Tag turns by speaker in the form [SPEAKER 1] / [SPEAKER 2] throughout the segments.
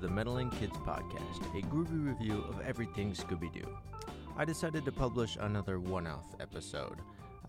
[SPEAKER 1] the Meddling Kids Podcast, a groovy review of everything Scooby Doo. I decided to publish another one off episode.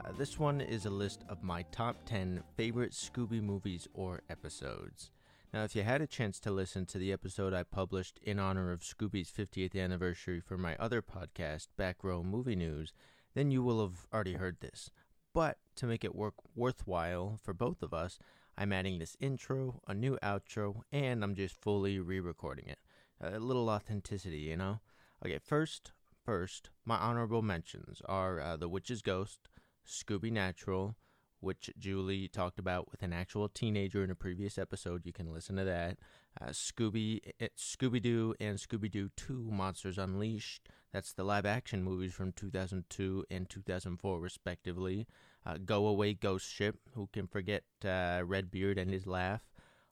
[SPEAKER 1] Uh, this one is a list of my top 10 favorite Scooby movies or episodes. Now, if you had a chance to listen to the episode I published in honor of Scooby's 50th anniversary for my other podcast, Back Row Movie News, then you will have already heard this. But to make it work worthwhile for both of us, I'm adding this intro, a new outro, and I'm just fully re-recording it. A little authenticity, you know. Okay, first, first, my honorable mentions are uh, The Witch's Ghost, Scooby Natural, which Julie talked about with an actual teenager in a previous episode. You can listen to that. Uh, Scooby, eh, Scooby Doo, and Scooby Doo Two: Monsters Unleashed. That's the live-action movies from 2002 and 2004, respectively. Uh, Go Away Ghost Ship. Who can forget uh, Redbeard and his laugh?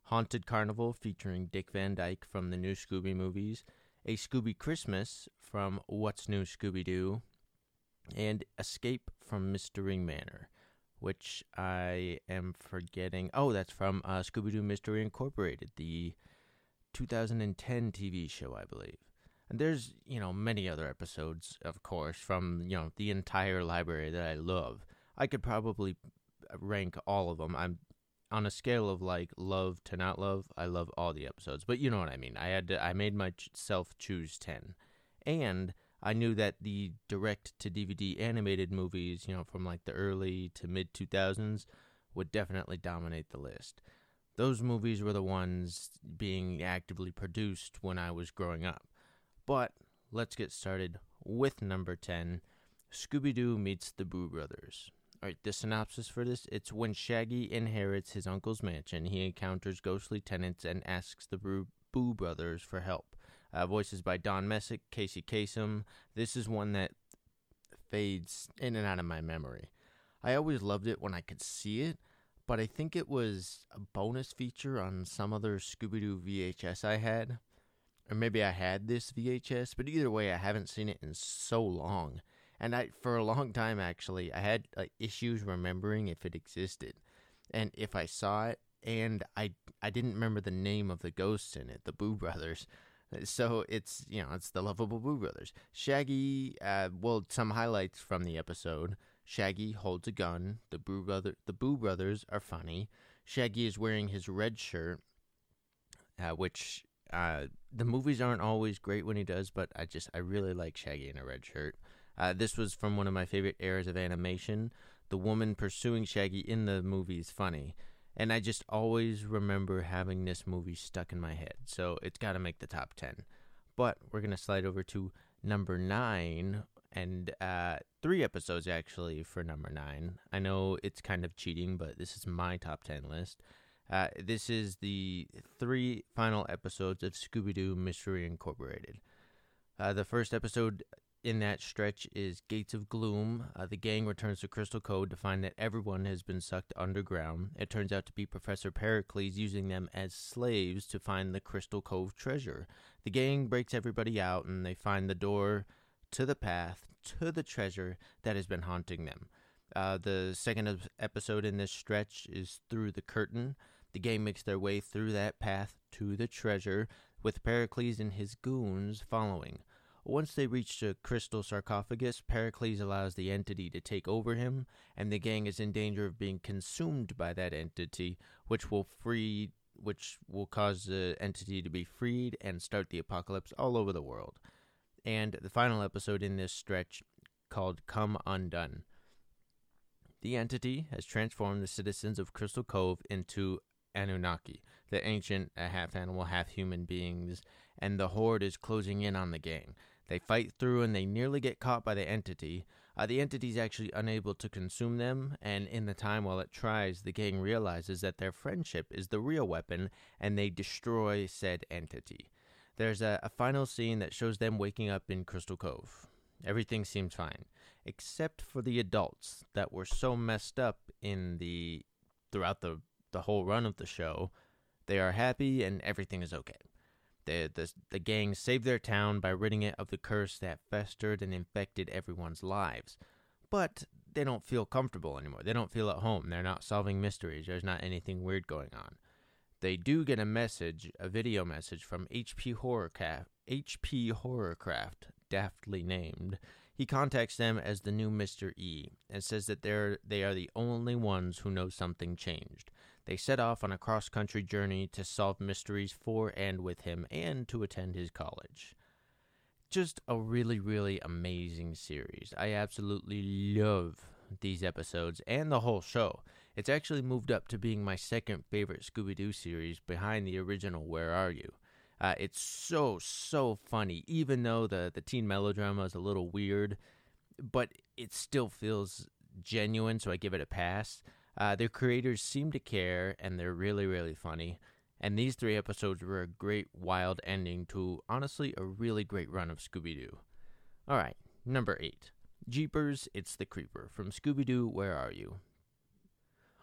[SPEAKER 1] Haunted Carnival, featuring Dick Van Dyke from the new Scooby movies. A Scooby Christmas from What's New Scooby Doo. And Escape from Mystery Manor which I am forgetting. Oh, that's from uh, Scooby Doo Mystery Incorporated, the 2010 TV show, I believe. And there's, you know, many other episodes, of course, from, you know, the entire library that I love. I could probably uh, rank all of them. I'm on a scale of like love to not love. I love all the episodes, but you know what I mean. I had to, I made myself choose 10. And I knew that the direct to DVD animated movies, you know, from like the early to mid 2000s would definitely dominate the list. Those movies were the ones being actively produced when I was growing up. But let's get started with number 10 Scooby Doo meets the Boo Brothers. Alright, the synopsis for this it's when Shaggy inherits his uncle's mansion, he encounters ghostly tenants and asks the Boo, Boo Brothers for help. Uh, voices by Don Messick, Casey Kasem. This is one that fades in and out of my memory. I always loved it when I could see it, but I think it was a bonus feature on some other Scooby Doo VHS I had. Or maybe I had this VHS, but either way, I haven't seen it in so long. And I, for a long time, actually, I had like, issues remembering if it existed, and if I saw it, and I, I didn't remember the name of the ghosts in it, the Boo Brothers. So it's you know it's the lovable Boo Brothers. Shaggy, uh, well, some highlights from the episode. Shaggy holds a gun. The Boo brother, the Boo Brothers are funny. Shaggy is wearing his red shirt, uh, which uh, the movies aren't always great when he does, but I just I really like Shaggy in a red shirt. Uh, this was from one of my favorite eras of animation. The woman pursuing Shaggy in the movie is funny. And I just always remember having this movie stuck in my head. So it's got to make the top 10. But we're going to slide over to number nine and uh, three episodes actually for number nine. I know it's kind of cheating, but this is my top 10 list. Uh, this is the three final episodes of Scooby Doo Mystery Incorporated. Uh, the first episode in that stretch is Gates of Gloom. Uh, the gang returns to Crystal Cove to find that everyone has been sucked underground. It turns out to be Professor Pericles using them as slaves to find the Crystal Cove treasure. The gang breaks everybody out and they find the door to the path to the treasure that has been haunting them. Uh, the second episode in this stretch is Through the Curtain. The gang makes their way through that path to the treasure, with Pericles and his goons following. Once they reach the crystal sarcophagus, Pericles allows the entity to take over him, and the gang is in danger of being consumed by that entity, which will free which will cause the entity to be freed and start the apocalypse all over the world. And the final episode in this stretch called Come Undone. The entity has transformed the citizens of Crystal Cove into Anunnaki, the ancient uh, half animal, half human beings, and the horde is closing in on the gang. They fight through and they nearly get caught by the entity. Uh, the entity is actually unable to consume them, and in the time while it tries, the gang realizes that their friendship is the real weapon and they destroy said entity. There's a, a final scene that shows them waking up in Crystal Cove. Everything seems fine, except for the adults that were so messed up in the throughout the the whole run of the show. They are happy and everything is okay. The, the, the gang saved their town by ridding it of the curse that festered and infected everyone's lives. But they don't feel comfortable anymore. They don't feel at home. They're not solving mysteries. There's not anything weird going on. they do get a message, a video message from HP Horrorcraft, HP Horrorcraft, daftly named. He contacts them as the new Mr. E and says that they're they are the only ones who know something changed. They set off on a cross-country journey to solve mysteries for and with him and to attend his college. Just a really really amazing series. I absolutely love these episodes and the whole show. It's actually moved up to being my second favorite Scooby Doo series behind the original Where Are You? Uh, it's so, so funny, even though the, the teen melodrama is a little weird, but it still feels genuine, so I give it a pass. Uh, their creators seem to care, and they're really, really funny. And these three episodes were a great, wild ending to, honestly, a really great run of Scooby Doo. All right, number eight. Jeepers, It's the Creeper from Scooby Doo, Where Are You?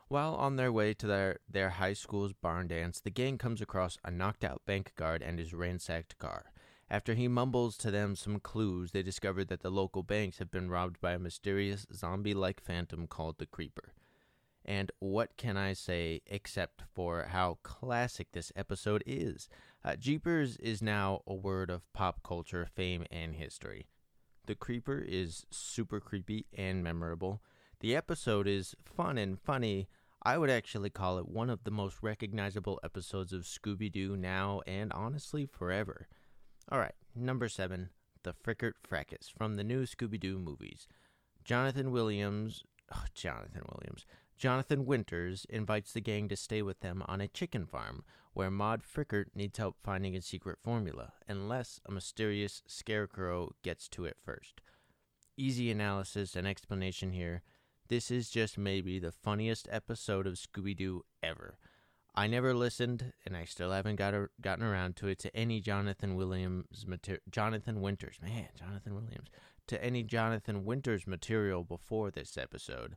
[SPEAKER 1] While on their way to their, their high school's barn dance, the gang comes across a knocked out bank guard and his ransacked car. After he mumbles to them some clues, they discover that the local banks have been robbed by a mysterious zombie like phantom called the Creeper. And what can I say except for how classic this episode is? Uh, Jeepers is now a word of pop culture fame and history. The Creeper is super creepy and memorable. The episode is fun and funny. I would actually call it one of the most recognizable episodes of Scooby Doo now and honestly forever. Alright, number seven The Frickert Fracas from the new Scooby Doo movies. Jonathan Williams. Oh, Jonathan Williams. Jonathan Winters invites the gang to stay with them on a chicken farm where Maud Frickert needs help finding a secret formula, unless a mysterious scarecrow gets to it first. Easy analysis and explanation here. This is just maybe the funniest episode of Scooby Doo ever. I never listened, and I still haven't got a, gotten around to it to any Jonathan Williams mater- Jonathan Winters, man, Jonathan Williams, to any Jonathan Winters material before this episode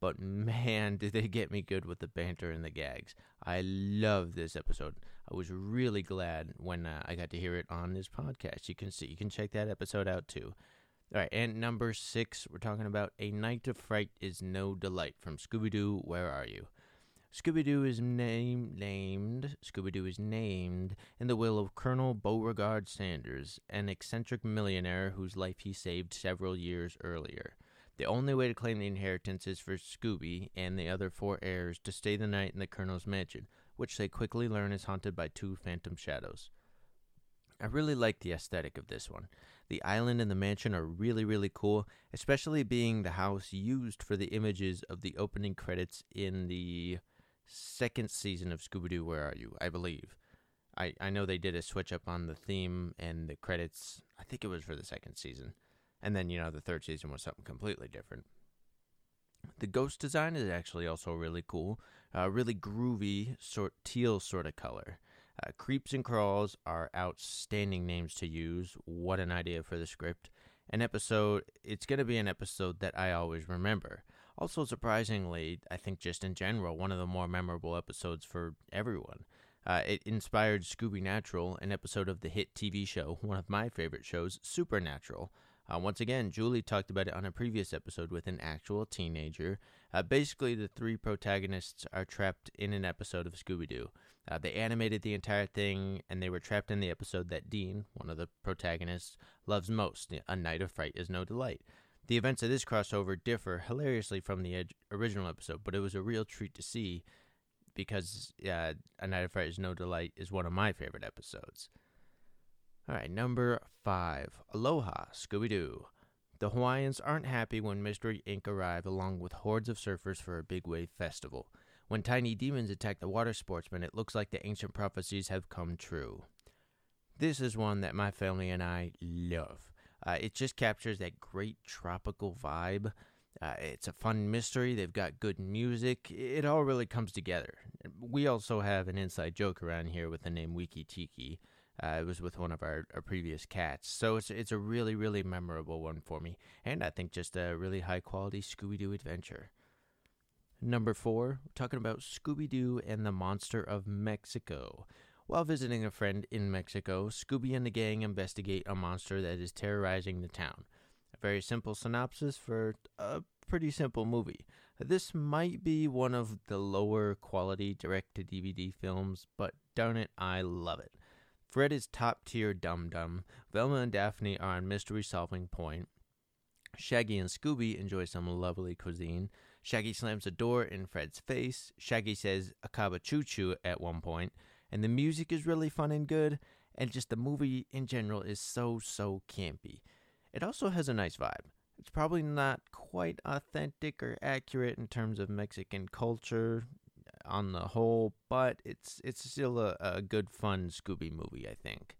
[SPEAKER 1] but man, did they get me good with the banter and the gags. I love this episode. I was really glad when uh, I got to hear it on this podcast. You can see, you can check that episode out too. All right, and number six, we're talking about A Night of Fright is No Delight from Scooby Doo. Where are you? Scooby Doo is named named Scooby Doo is named in the will of Colonel Beauregard Sanders, an eccentric millionaire whose life he saved several years earlier. The only way to claim the inheritance is for Scooby and the other four heirs to stay the night in the Colonel's mansion, which they quickly learn is haunted by two phantom shadows. I really like the aesthetic of this one. The island and the mansion are really, really cool, especially being the house used for the images of the opening credits in the second season of Scooby Doo Where Are You, I believe. I, I know they did a switch up on the theme and the credits. I think it was for the second season. And then, you know, the third season was something completely different. The ghost design is actually also really cool. Uh, really groovy, sort teal sort of color. Uh, Creeps and Crawls are outstanding names to use. What an idea for the script. An episode, it's going to be an episode that I always remember. Also, surprisingly, I think just in general, one of the more memorable episodes for everyone. Uh, it inspired Scooby Natural, an episode of the hit TV show, one of my favorite shows, Supernatural. Uh, once again, Julie talked about it on a previous episode with an actual teenager. Uh, basically, the three protagonists are trapped in an episode of Scooby Doo. Uh, they animated the entire thing, and they were trapped in the episode that Dean, one of the protagonists, loves most A Night of Fright is No Delight. The events of this crossover differ hilariously from the ed- original episode, but it was a real treat to see because A Night of Fright is No Delight is one of my favorite episodes. All right, number five Aloha, Scooby Doo. The Hawaiians aren't happy when Mystery Inc. arrive along with hordes of surfers for a big wave festival. When tiny demons attack the water sportsmen, it looks like the ancient prophecies have come true. This is one that my family and I love. Uh, it just captures that great tropical vibe. Uh, it's a fun mystery. They've got good music. It all really comes together. We also have an inside joke around here with the name Wiki Tiki. Uh, it was with one of our, our previous cats. So it's, it's a really, really memorable one for me. And I think just a really high quality Scooby Doo adventure. Number four, talking about Scooby Doo and the Monster of Mexico. While visiting a friend in Mexico, Scooby and the gang investigate a monster that is terrorizing the town. A very simple synopsis for a pretty simple movie. This might be one of the lower quality direct to DVD films, but darn it, I love it. Fred is top tier dum dum. Velma and Daphne are on mystery solving point. Shaggy and Scooby enjoy some lovely cuisine. Shaggy slams a door in Fred's face. Shaggy says Akaba Choo Choo at one point, and the music is really fun and good, and just the movie in general is so, so campy. It also has a nice vibe. It's probably not quite authentic or accurate in terms of Mexican culture on the whole, but it's it's still a, a good fun Scooby movie, I think.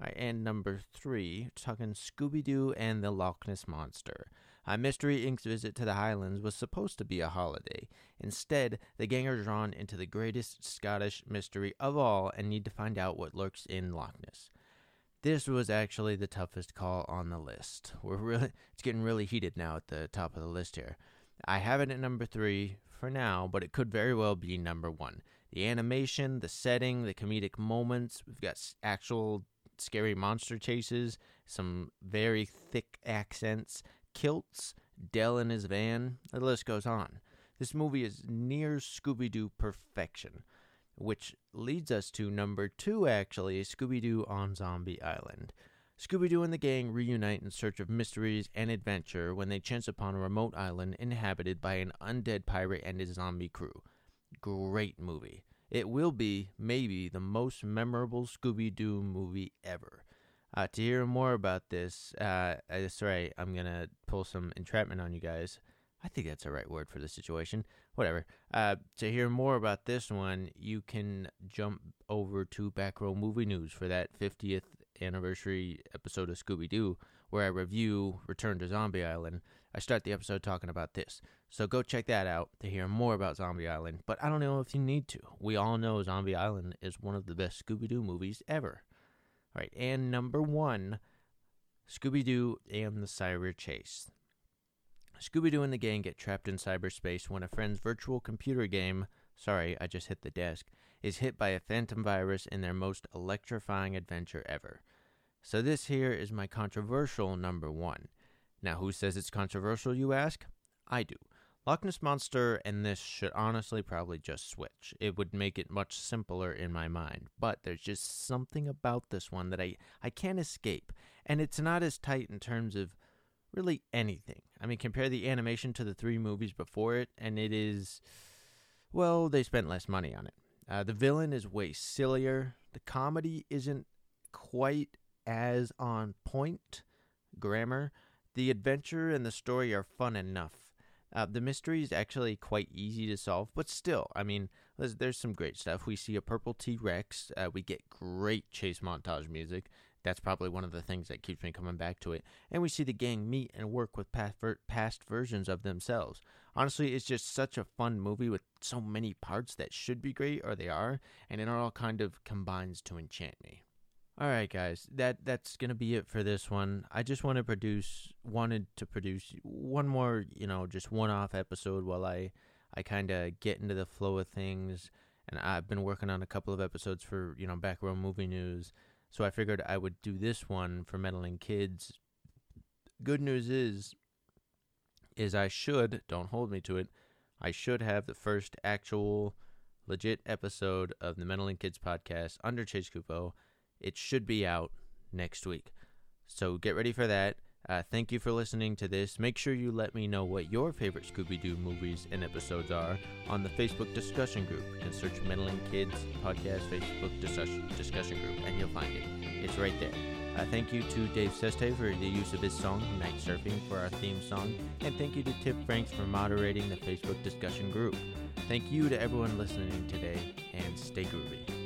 [SPEAKER 1] All right, and number three, talking Scooby Doo and the Loch Ness Monster. Uh, Mystery Inc.'s visit to the Highlands was supposed to be a holiday. Instead, the gang are drawn into the greatest Scottish mystery of all and need to find out what lurks in Loch Ness. This was actually the toughest call on the list. We're really it's getting really heated now at the top of the list here. I have it at number three for now, but it could very well be number one. The animation, the setting, the comedic moments. We've got actual scary monster chases, some very thick accents, kilts, Del in his van. The list goes on. This movie is near Scooby Doo perfection, which leads us to number two, actually Scooby Doo on Zombie Island. Scooby Doo and the gang reunite in search of mysteries and adventure when they chance upon a remote island inhabited by an undead pirate and his zombie crew. Great movie. It will be, maybe, the most memorable Scooby Doo movie ever. Uh, to hear more about this, uh, that's right, I'm going to pull some entrapment on you guys. I think that's the right word for the situation. Whatever. Uh, to hear more about this one, you can jump over to Back Row Movie News for that 50th anniversary episode of Scooby Doo, where I review Return to Zombie Island. I start the episode talking about this. So go check that out to hear more about Zombie Island. But I don't know if you need to. We all know Zombie Island is one of the best Scooby Doo movies ever. All right, and number one, Scooby Doo and the Cyber Chase. Scooby Doo and the gang get trapped in cyberspace when a friend's virtual computer game, sorry, I just hit the desk, is hit by a phantom virus in their most electrifying adventure ever. So, this here is my controversial number one. Now, who says it's controversial, you ask? I do. Loch Ness Monster and this should honestly probably just switch. It would make it much simpler in my mind. But there's just something about this one that I, I can't escape. And it's not as tight in terms of really anything. I mean, compare the animation to the three movies before it, and it is. Well, they spent less money on it. Uh, the villain is way sillier. The comedy isn't quite as on point. Grammar. The adventure and the story are fun enough uh, the mystery is actually quite easy to solve, but still, I mean, there's, some great stuff. We see a purple T Rex. Uh, we get great chase montage music. That's probably one of the things that keeps me coming back to it. And we see the gang meet and work with past, ver- past versions of themselves. Honestly, it's just such a fun movie with so many parts that should be great, or they are, and it all kind of combines to enchant me. All right, guys, that that's gonna be it for this one. I just want to produce, wanted to produce one more, you know, just one-off episode while I, I kind of get into the flow of things. And I've been working on a couple of episodes for, you know, back row movie news. So I figured I would do this one for meddling kids. Good news is, is I should don't hold me to it. I should have the first actual, legit episode of the Meddling Kids podcast under Chase Kupo it should be out next week. So get ready for that. Uh, thank you for listening to this. Make sure you let me know what your favorite Scooby Doo movies and episodes are on the Facebook discussion group. Can search Meddling Kids Podcast Facebook discussion, discussion group and you'll find it. It's right there. Uh, thank you to Dave Seste for the use of his song Night Surfing for our theme song. And thank you to Tip Franks for moderating the Facebook discussion group. Thank you to everyone listening today and stay groovy.